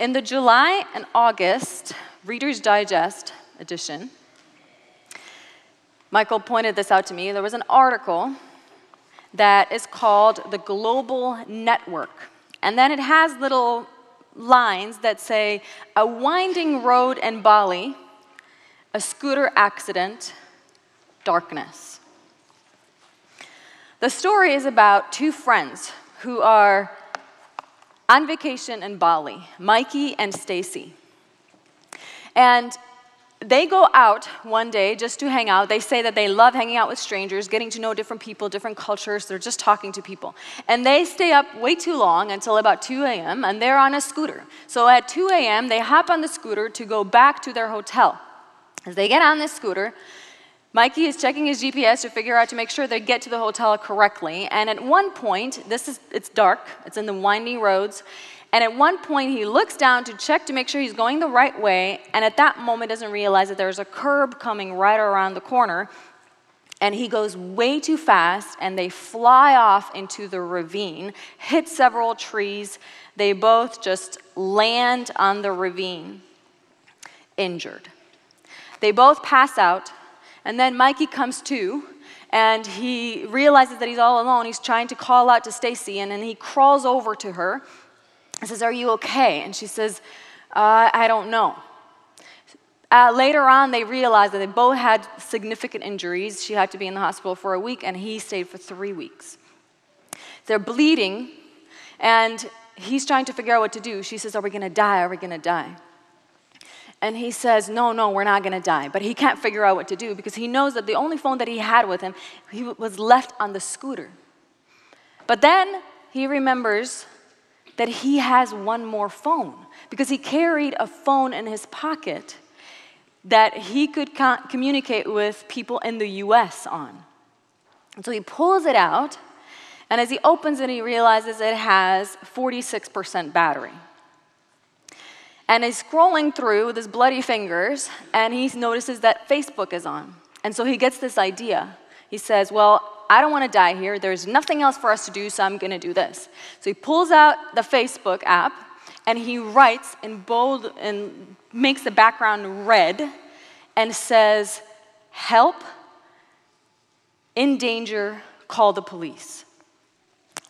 In the July and August Reader's Digest edition, Michael pointed this out to me. There was an article that is called The Global Network. And then it has little lines that say, A winding road in Bali, a scooter accident, darkness. The story is about two friends who are on vacation in Bali, Mikey and Stacy. And they go out one day just to hang out. They say that they love hanging out with strangers, getting to know different people, different cultures. They're just talking to people. And they stay up way too long until about 2 a.m., and they're on a scooter. So at 2 a.m., they hop on the scooter to go back to their hotel. As they get on this scooter, Mikey is checking his GPS to figure out to make sure they get to the hotel correctly. And at one point, this is it's dark, it's in the winding roads, and at one point, he looks down to check to make sure he's going the right way, and at that moment, doesn't realize that there's a curb coming right around the corner. And he goes way too fast, and they fly off into the ravine, hit several trees. They both just land on the ravine, injured. They both pass out, and then Mikey comes to, and he realizes that he's all alone. He's trying to call out to Stacy, and then he crawls over to her and says, Are you okay? And she says, uh, I don't know. Uh, later on, they realized that they both had significant injuries. She had to be in the hospital for a week, and he stayed for three weeks. They're bleeding, and he's trying to figure out what to do. She says, Are we going to die? Are we going to die? And he says, No, no, we're not to die. But he can't figure out what to do because he knows that the only phone that he had with him he was left on the scooter. But then he remembers that he has one more phone because he carried a phone in his pocket that he could co- communicate with people in the US on. And so he pulls it out, and as he opens it, he realizes it has 46% battery. And he's scrolling through with his bloody fingers, and he notices that Facebook is on. And so he gets this idea. He says, Well, I don't want to die here. There's nothing else for us to do, so I'm going to do this. So he pulls out the Facebook app and he writes in bold and makes the background red and says, Help, in danger, call the police.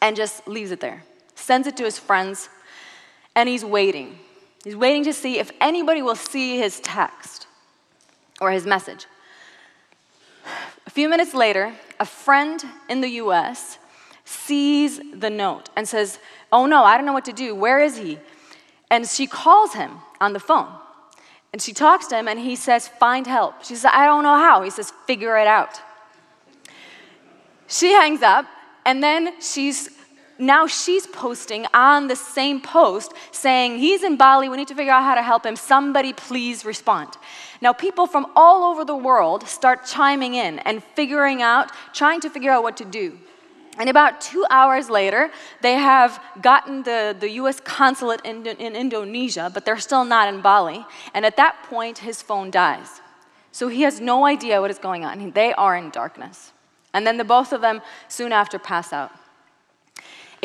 And just leaves it there. Sends it to his friends, and he's waiting. He's waiting to see if anybody will see his text or his message. A few minutes later, a friend in the US sees the note and says, Oh no, I don't know what to do. Where is he? And she calls him on the phone. And she talks to him and he says, Find help. She says, I don't know how. He says, Figure it out. She hangs up and then she's now she's posting on the same post saying, He's in Bali, we need to figure out how to help him. Somebody please respond. Now, people from all over the world start chiming in and figuring out, trying to figure out what to do. And about two hours later, they have gotten the, the US consulate in, in Indonesia, but they're still not in Bali. And at that point, his phone dies. So he has no idea what is going on. They are in darkness. And then the both of them soon after pass out.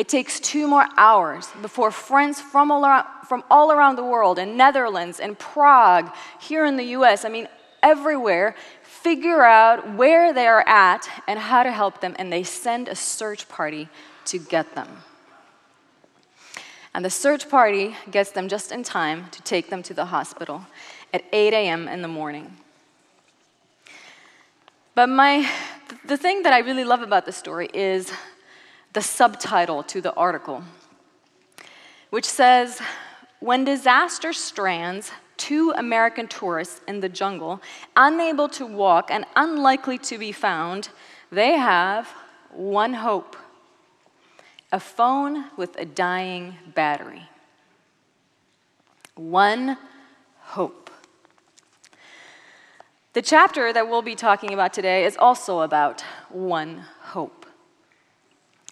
It takes two more hours before friends from all, around, from all around the world, in Netherlands, in Prague, here in the US, I mean, everywhere, figure out where they are at and how to help them, and they send a search party to get them. And the search party gets them just in time to take them to the hospital at 8 a.m. in the morning. But my, the thing that I really love about the story is the subtitle to the article, which says When disaster strands two American tourists in the jungle, unable to walk and unlikely to be found, they have one hope a phone with a dying battery. One hope. The chapter that we'll be talking about today is also about one hope.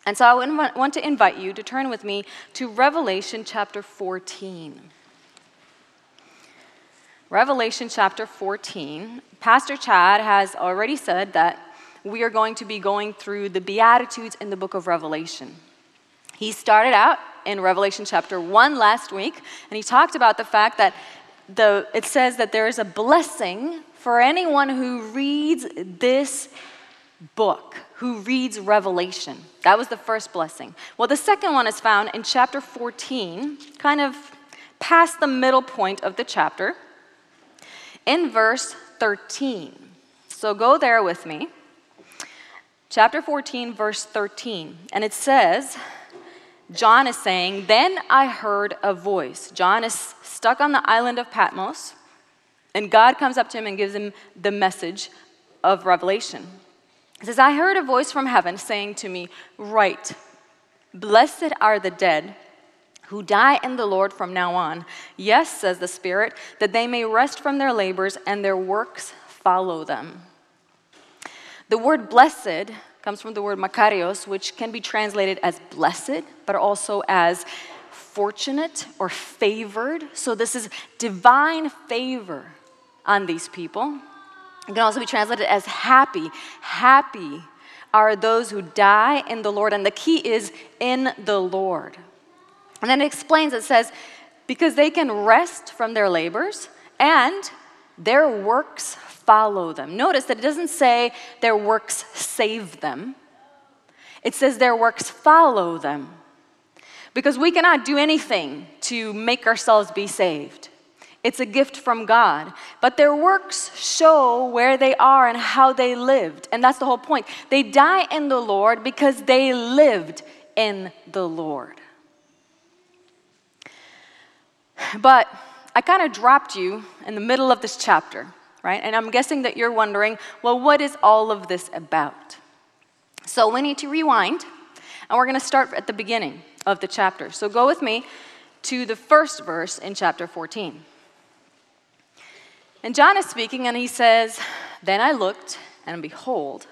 And so I want to invite you to turn with me to Revelation chapter 14. Revelation chapter 14. Pastor Chad has already said that we are going to be going through the Beatitudes in the book of Revelation. He started out in Revelation chapter 1 last week, and he talked about the fact that the, it says that there is a blessing for anyone who reads this book, who reads Revelation. That was the first blessing. Well, the second one is found in chapter 14, kind of past the middle point of the chapter, in verse 13. So go there with me. Chapter 14, verse 13. And it says, John is saying, Then I heard a voice. John is stuck on the island of Patmos, and God comes up to him and gives him the message of Revelation. He says, I heard a voice from heaven saying to me, Write, blessed are the dead who die in the Lord from now on. Yes, says the Spirit, that they may rest from their labors and their works follow them. The word blessed comes from the word makarios, which can be translated as blessed, but also as fortunate or favored. So this is divine favor on these people. It can also be translated as happy. Happy are those who die in the Lord. And the key is in the Lord. And then it explains, it says, because they can rest from their labors and their works follow them. Notice that it doesn't say their works save them, it says their works follow them. Because we cannot do anything to make ourselves be saved. It's a gift from God. But their works show where they are and how they lived. And that's the whole point. They die in the Lord because they lived in the Lord. But I kind of dropped you in the middle of this chapter, right? And I'm guessing that you're wondering, well, what is all of this about? So we need to rewind, and we're going to start at the beginning of the chapter. So go with me to the first verse in chapter 14. And John is speaking, and he says, Then I looked, and behold,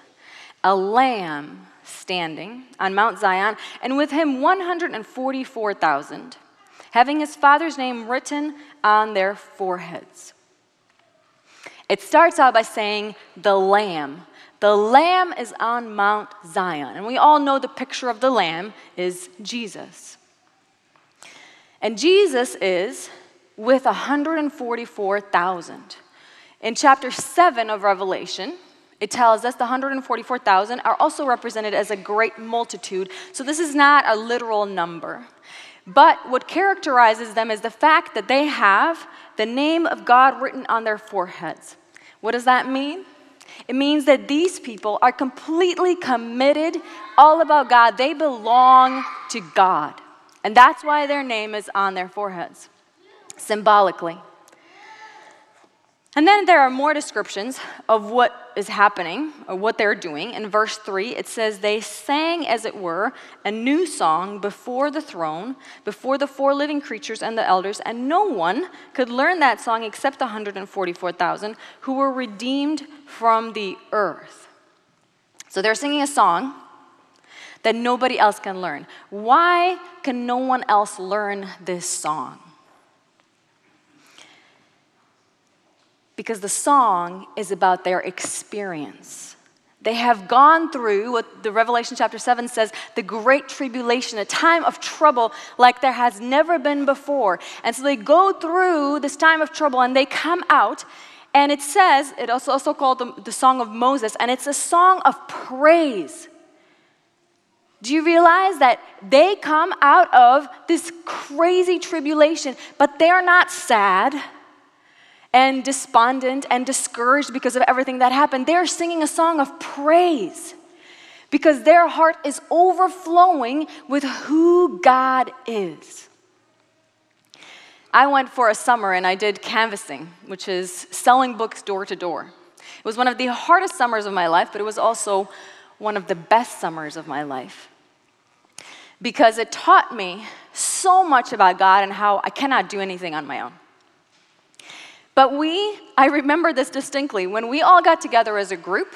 a lamb standing on Mount Zion, and with him 144,000 having his father's name written on their foreheads. It starts out by saying, the lamb. The lamb is on Mount Zion. And we all know the picture of the lamb is Jesus. And Jesus is with 144,000. In chapter 7 of Revelation, it tells us the 144,000 are also represented as a great multitude. So this is not a literal number. But what characterizes them is the fact that they have the name of God written on their foreheads. What does that mean? It means that these people are completely committed, all about God. They belong to God. And that's why their name is on their foreheads, symbolically. And then there are more descriptions of what is happening or what they're doing. In verse 3, it says, They sang, as it were, a new song before the throne, before the four living creatures and the elders, and no one could learn that song except the 144,000 who were redeemed from the earth. So they're singing a song that nobody else can learn. Why can no one else learn this song? Because the song is about their experience. They have gone through what the Revelation chapter 7 says the great tribulation, a time of trouble like there has never been before. And so they go through this time of trouble and they come out. And it says, it also, also called the, the Song of Moses, and it's a song of praise. Do you realize that they come out of this crazy tribulation, but they're not sad? And despondent and discouraged because of everything that happened. They're singing a song of praise because their heart is overflowing with who God is. I went for a summer and I did canvassing, which is selling books door to door. It was one of the hardest summers of my life, but it was also one of the best summers of my life because it taught me so much about God and how I cannot do anything on my own. But we, I remember this distinctly, when we all got together as a group,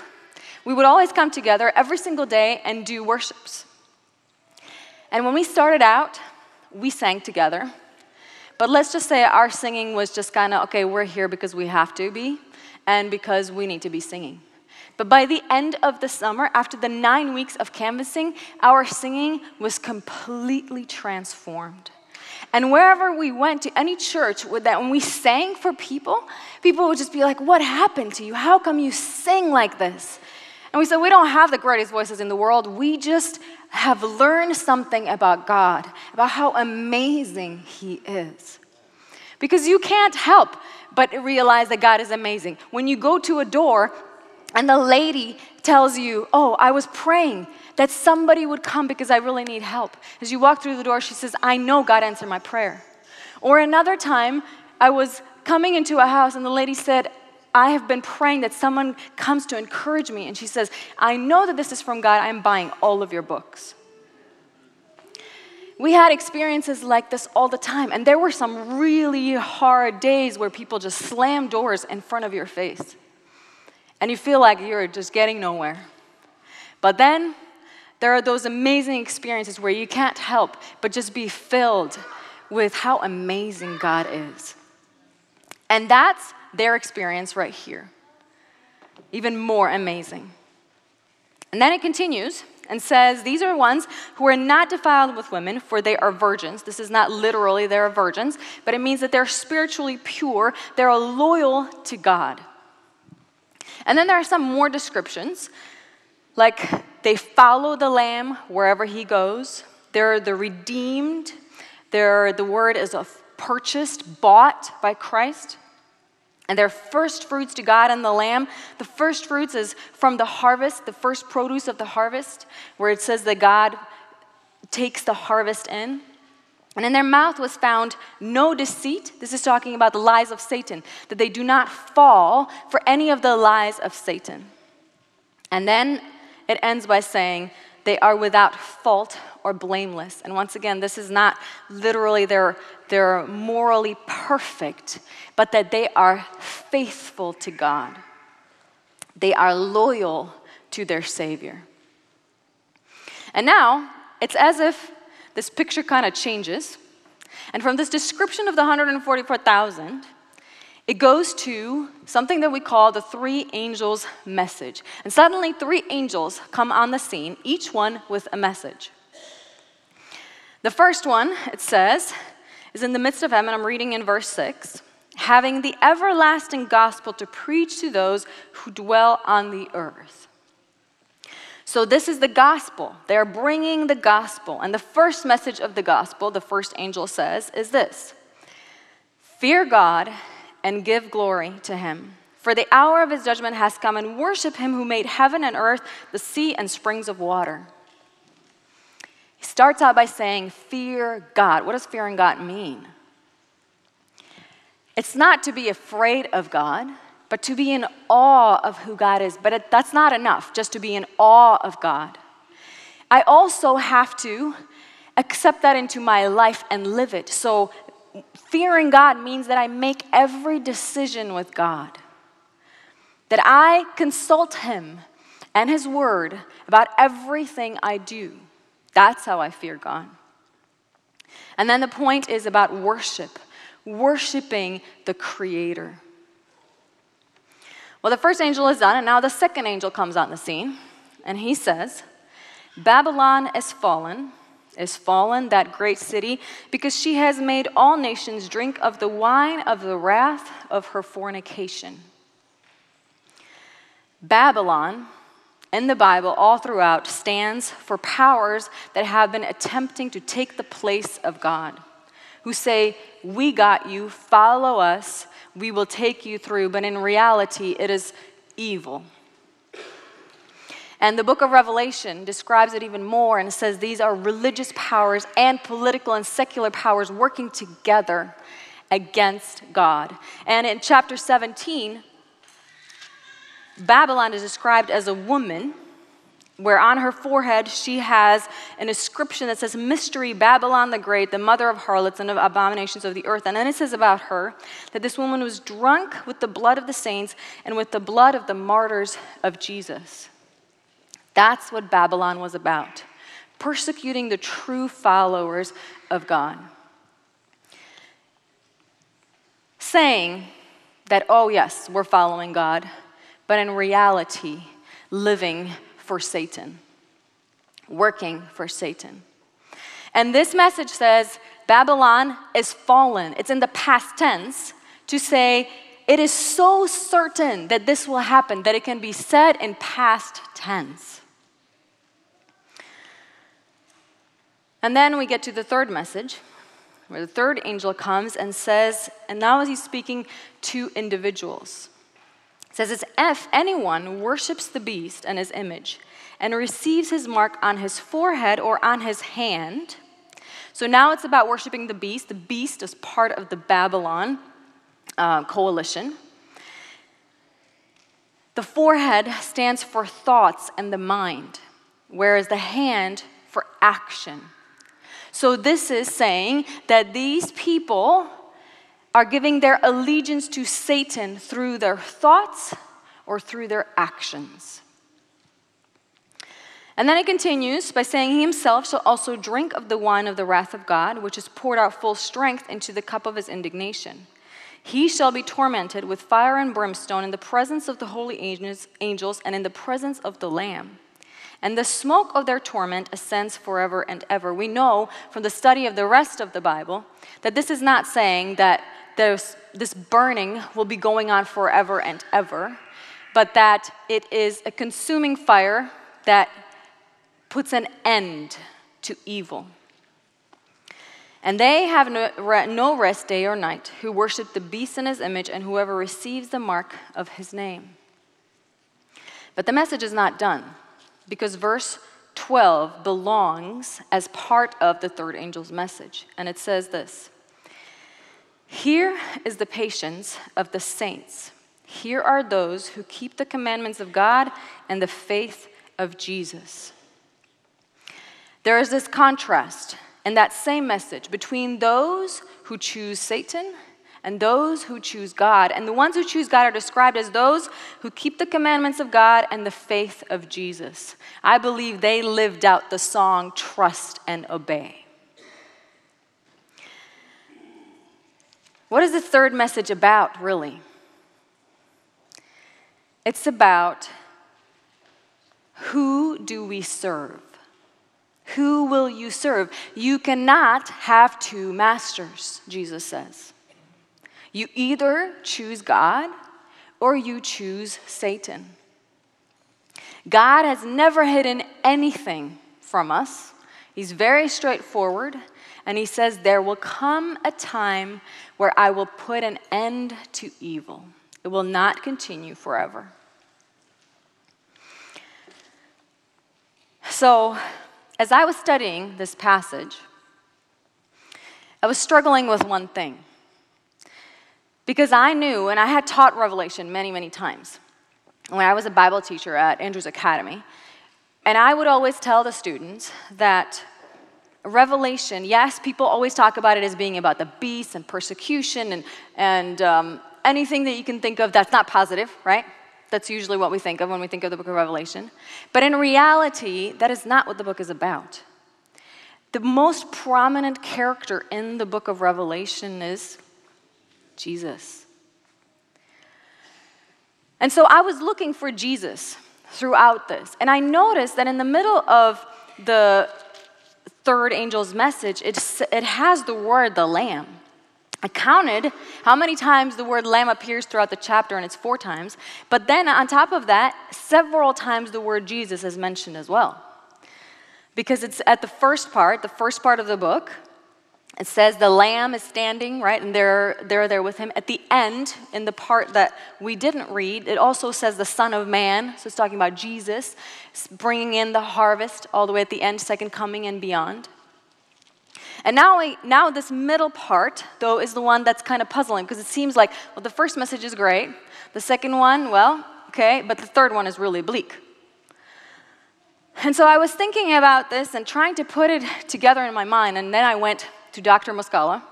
we would always come together every single day and do worships. And when we started out, we sang together. But let's just say our singing was just kind of okay, we're here because we have to be and because we need to be singing. But by the end of the summer, after the nine weeks of canvassing, our singing was completely transformed. And wherever we went to any church, that when we sang for people, people would just be like, What happened to you? How come you sing like this? And we said, We don't have the greatest voices in the world. We just have learned something about God, about how amazing He is. Because you can't help but realize that God is amazing. When you go to a door and the lady tells you, Oh, I was praying that somebody would come because I really need help. As you walk through the door, she says, I know God answered my prayer. Or another time, I was coming into a house and the lady said, I have been praying that someone comes to encourage me. And she says, I know that this is from God. I'm buying all of your books. We had experiences like this all the time. And there were some really hard days where people just slam doors in front of your face. And you feel like you're just getting nowhere. But then there are those amazing experiences where you can't help but just be filled with how amazing God is. And that's their experience right here. Even more amazing. And then it continues and says, These are ones who are not defiled with women, for they are virgins. This is not literally they're virgins, but it means that they're spiritually pure, they're loyal to God. And then there are some more descriptions, like they follow the Lamb wherever he goes, they're the redeemed, they're, the word is of purchased, bought by Christ and they're first fruits to God and the Lamb. The first fruits is from the harvest, the first produce of the harvest, where it says that God takes the harvest in. And in their mouth was found no deceit. This is talking about the lies of Satan, that they do not fall for any of the lies of Satan. And then it ends by saying, they are without fault or blameless. And once again, this is not literally they're, they're morally perfect, but that they are faithful to God. They are loyal to their Savior. And now, it's as if this picture kind of changes. And from this description of the 144,000, it goes to something that we call the three angels' message. And suddenly, three angels come on the scene, each one with a message. The first one, it says, is in the midst of heaven. I'm reading in verse 6 having the everlasting gospel to preach to those who dwell on the earth. So, this is the gospel. They're bringing the gospel. And the first message of the gospel, the first angel says, is this Fear God and give glory to him. For the hour of his judgment has come, and worship him who made heaven and earth, the sea, and springs of water. He starts out by saying, Fear God. What does fearing God mean? It's not to be afraid of God, but to be in awe of who God is. But it, that's not enough, just to be in awe of God. I also have to accept that into my life and live it. So fearing God means that I make every decision with God, that I consult Him and His Word about everything I do. That's how I fear God. And then the point is about worship, worshiping the Creator. Well, the first angel is done, and now the second angel comes on the scene, and he says, Babylon is fallen is fallen, that great city, because she has made all nations drink of the wine of the wrath of her fornication. Babylon, in the Bible, all throughout, stands for powers that have been attempting to take the place of God, who say, We got you, follow us, we will take you through, but in reality, it is evil. And the book of Revelation describes it even more and says these are religious powers and political and secular powers working together against God. And in chapter 17, Babylon is described as a woman where on her forehead she has an inscription that says, Mystery Babylon the Great, the mother of harlots and of abominations of the earth. And then it says about her that this woman was drunk with the blood of the saints and with the blood of the martyrs of Jesus. That's what Babylon was about persecuting the true followers of God. Saying that, oh, yes, we're following God, but in reality, living for Satan, working for Satan. And this message says Babylon is fallen. It's in the past tense to say it is so certain that this will happen that it can be said in past tense. And then we get to the third message, where the third angel comes and says, and now he's speaking to individuals. It says, it's if anyone worships the beast and his image and receives his mark on his forehead or on his hand. So now it's about worshiping the beast. The beast is part of the Babylon uh, coalition. The forehead stands for thoughts and the mind, whereas the hand for action. So this is saying that these people are giving their allegiance to Satan through their thoughts or through their actions. And then it continues by saying, He himself shall also drink of the wine of the wrath of God, which is poured out full strength into the cup of his indignation. He shall be tormented with fire and brimstone in the presence of the holy angels and in the presence of the Lamb. And the smoke of their torment ascends forever and ever. We know from the study of the rest of the Bible that this is not saying that this burning will be going on forever and ever, but that it is a consuming fire that puts an end to evil. And they have no rest day or night who worship the beast in his image and whoever receives the mark of his name. But the message is not done because verse 12 belongs as part of the third angel's message. And it says this Here is the patience of the saints. Here are those who keep the commandments of God and the faith of Jesus. There is this contrast in that same message between those who choose Satan and those who choose God. And the ones who choose God are described as those who keep the commandments of God and the faith of Jesus. I believe they lived out the song Trust and Obey. What is the third message about, really? It's about who do we serve? Who will you serve? You cannot have two masters, Jesus says. You either choose God or you choose Satan. God has never hidden anything from us. He's very straightforward, and He says, There will come a time where I will put an end to evil, it will not continue forever. So, as I was studying this passage, I was struggling with one thing. Because I knew, and I had taught Revelation many, many times when I was a Bible teacher at Andrews Academy. And I would always tell the students that Revelation, yes, people always talk about it as being about the beast and persecution and, and um, anything that you can think of that's not positive, right? That's usually what we think of when we think of the book of Revelation. But in reality, that is not what the book is about. The most prominent character in the book of Revelation is Jesus. And so I was looking for Jesus throughout this. And I noticed that in the middle of the third angel's message, it, it has the word the Lamb. I counted how many times the word lamb appears throughout the chapter, and it's four times. But then on top of that, several times the word Jesus is mentioned as well. Because it's at the first part, the first part of the book, it says the lamb is standing, right? And they're, they're there with him. At the end, in the part that we didn't read, it also says the Son of Man. So it's talking about Jesus bringing in the harvest all the way at the end, second coming and beyond. And now, we, now this middle part, though, is the one that's kind of puzzling because it seems like, well, the first message is great. The second one, well, okay, but the third one is really bleak. And so I was thinking about this and trying to put it together in my mind, and then I went to Dr. Moskala,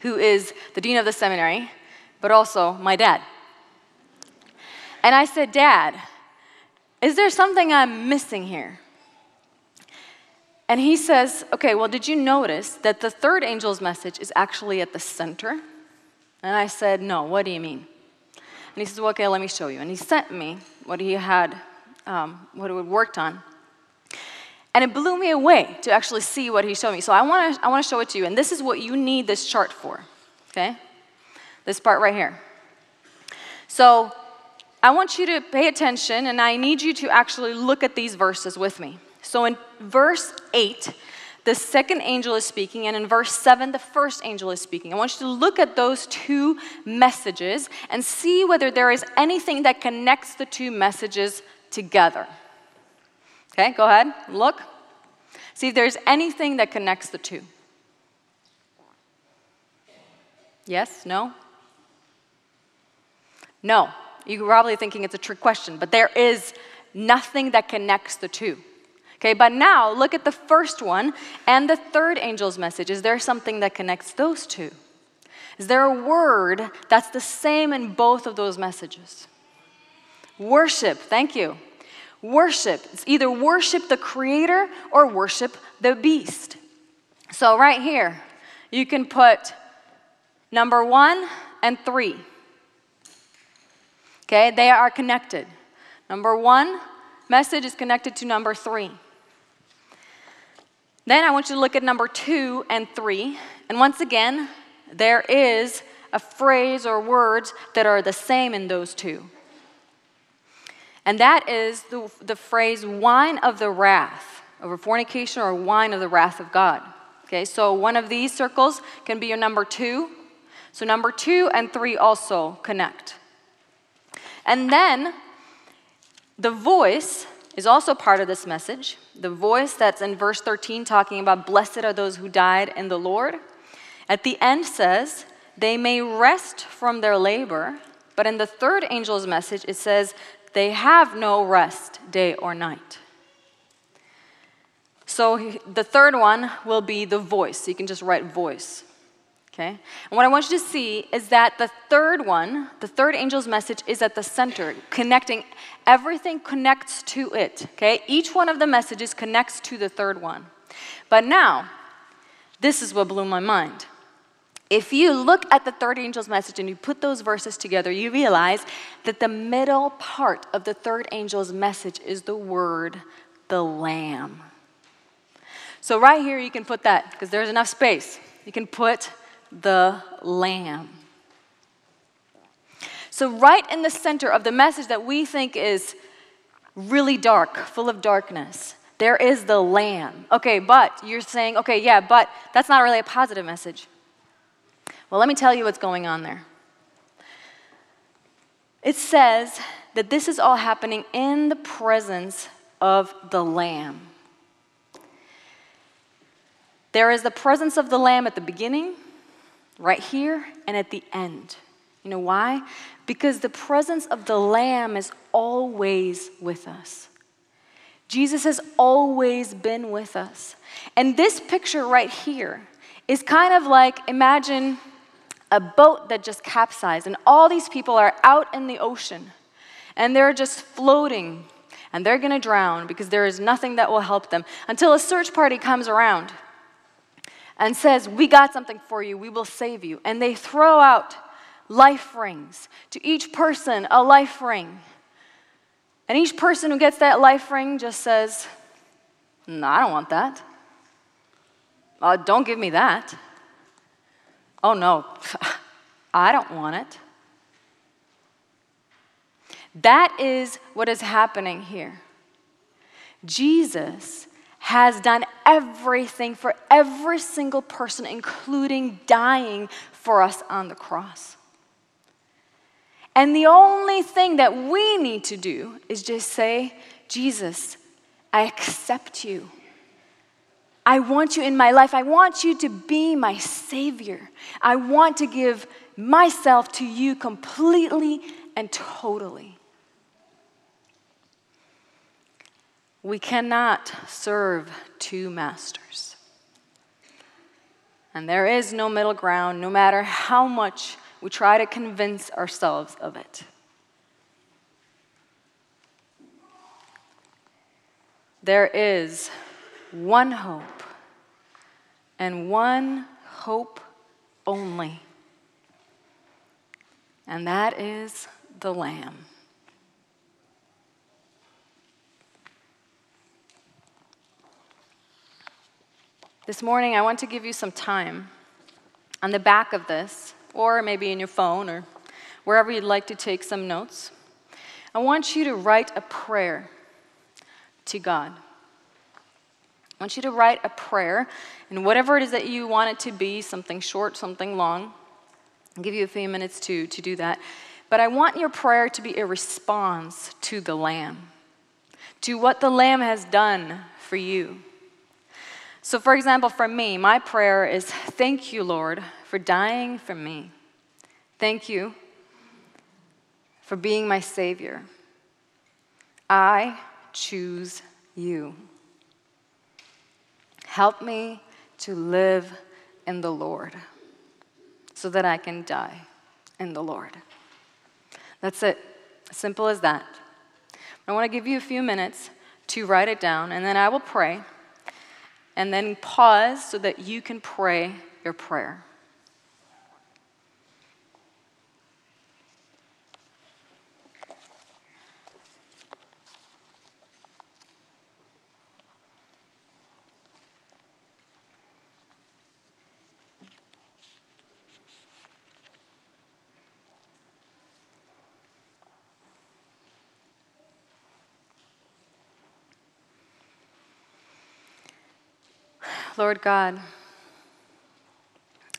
who is the dean of the seminary, but also my dad. And I said, Dad, is there something I'm missing here? And he says, Okay, well, did you notice that the third angel's message is actually at the center? And I said, No, what do you mean? And he says, well, okay, let me show you. And he sent me what he had, um, what he had worked on. And it blew me away to actually see what he showed me. So I want to I wanna show it to you. And this is what you need this chart for, okay? This part right here. So I want you to pay attention, and I need you to actually look at these verses with me. So in verse 8, the second angel is speaking, and in verse 7, the first angel is speaking. I want you to look at those two messages and see whether there is anything that connects the two messages together. Okay, go ahead, look. See if there's anything that connects the two. Yes? No? No. You're probably thinking it's a trick question, but there is nothing that connects the two. Okay, but now look at the first one and the third angel's message. Is there something that connects those two? Is there a word that's the same in both of those messages? Worship, thank you. Worship. It's either worship the creator or worship the beast. So, right here, you can put number one and three. Okay, they are connected. Number one message is connected to number three. Then I want you to look at number two and three. And once again, there is a phrase or words that are the same in those two. And that is the, the phrase wine of the wrath, over fornication or wine of the wrath of God. Okay, so one of these circles can be your number two. So number two and three also connect. And then the voice is also part of this message. The voice that's in verse 13 talking about blessed are those who died in the Lord. At the end says, they may rest from their labor. But in the third angel's message, it says, they have no rest day or night. So the third one will be the voice. You can just write voice. Okay? And what I want you to see is that the third one, the third angel's message, is at the center, connecting. Everything connects to it. Okay? Each one of the messages connects to the third one. But now, this is what blew my mind. If you look at the third angel's message and you put those verses together, you realize that the middle part of the third angel's message is the word, the Lamb. So, right here, you can put that because there's enough space. You can put the Lamb. So, right in the center of the message that we think is really dark, full of darkness, there is the Lamb. Okay, but you're saying, okay, yeah, but that's not really a positive message. Well, let me tell you what's going on there. It says that this is all happening in the presence of the Lamb. There is the presence of the Lamb at the beginning, right here and at the end. You know why? Because the presence of the Lamb is always with us. Jesus has always been with us. And this picture right here is kind of like imagine a boat that just capsized, and all these people are out in the ocean, and they're just floating, and they're gonna drown because there is nothing that will help them until a search party comes around and says, We got something for you, we will save you. And they throw out life rings to each person, a life ring. And each person who gets that life ring just says, No, I don't want that. Uh, don't give me that. Oh, no, I don't want it. That is what is happening here. Jesus has done everything for every single person, including dying for us on the cross. And the only thing that we need to do is just say, Jesus, I accept you. I want you in my life. I want you to be my Savior. I want to give myself to you completely and totally. We cannot serve two masters. And there is no middle ground, no matter how much we try to convince ourselves of it. There is one hope, and one hope only, and that is the Lamb. This morning, I want to give you some time on the back of this, or maybe in your phone, or wherever you'd like to take some notes. I want you to write a prayer to God. I want you to write a prayer, and whatever it is that you want it to be something short, something long. I'll give you a few minutes to, to do that. But I want your prayer to be a response to the Lamb, to what the Lamb has done for you. So, for example, for me, my prayer is Thank you, Lord, for dying for me. Thank you for being my Savior. I choose you. Help me to live in the Lord so that I can die in the Lord. That's it. Simple as that. I want to give you a few minutes to write it down, and then I will pray and then pause so that you can pray your prayer. Lord God,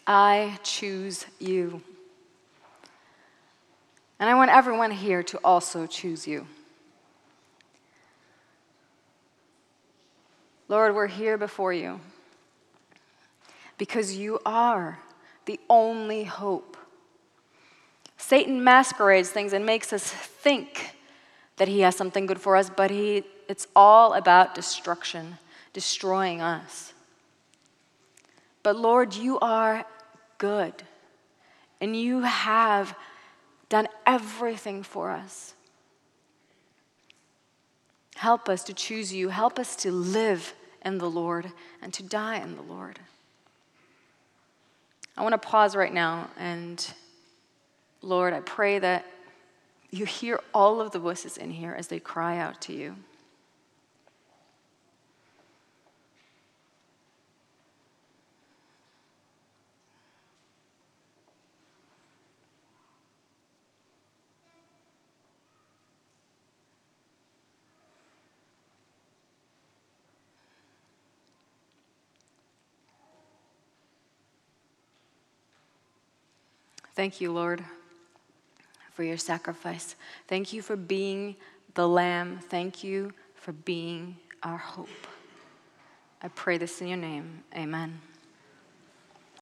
I choose you. And I want everyone here to also choose you. Lord, we're here before you because you are the only hope. Satan masquerades things and makes us think that he has something good for us, but he, it's all about destruction, destroying us. But Lord, you are good, and you have done everything for us. Help us to choose you. Help us to live in the Lord and to die in the Lord. I want to pause right now and, Lord, I pray that you hear all of the voices in here as they cry out to you. Thank you, Lord, for your sacrifice. Thank you for being the Lamb. Thank you for being our hope. I pray this in your name. Amen.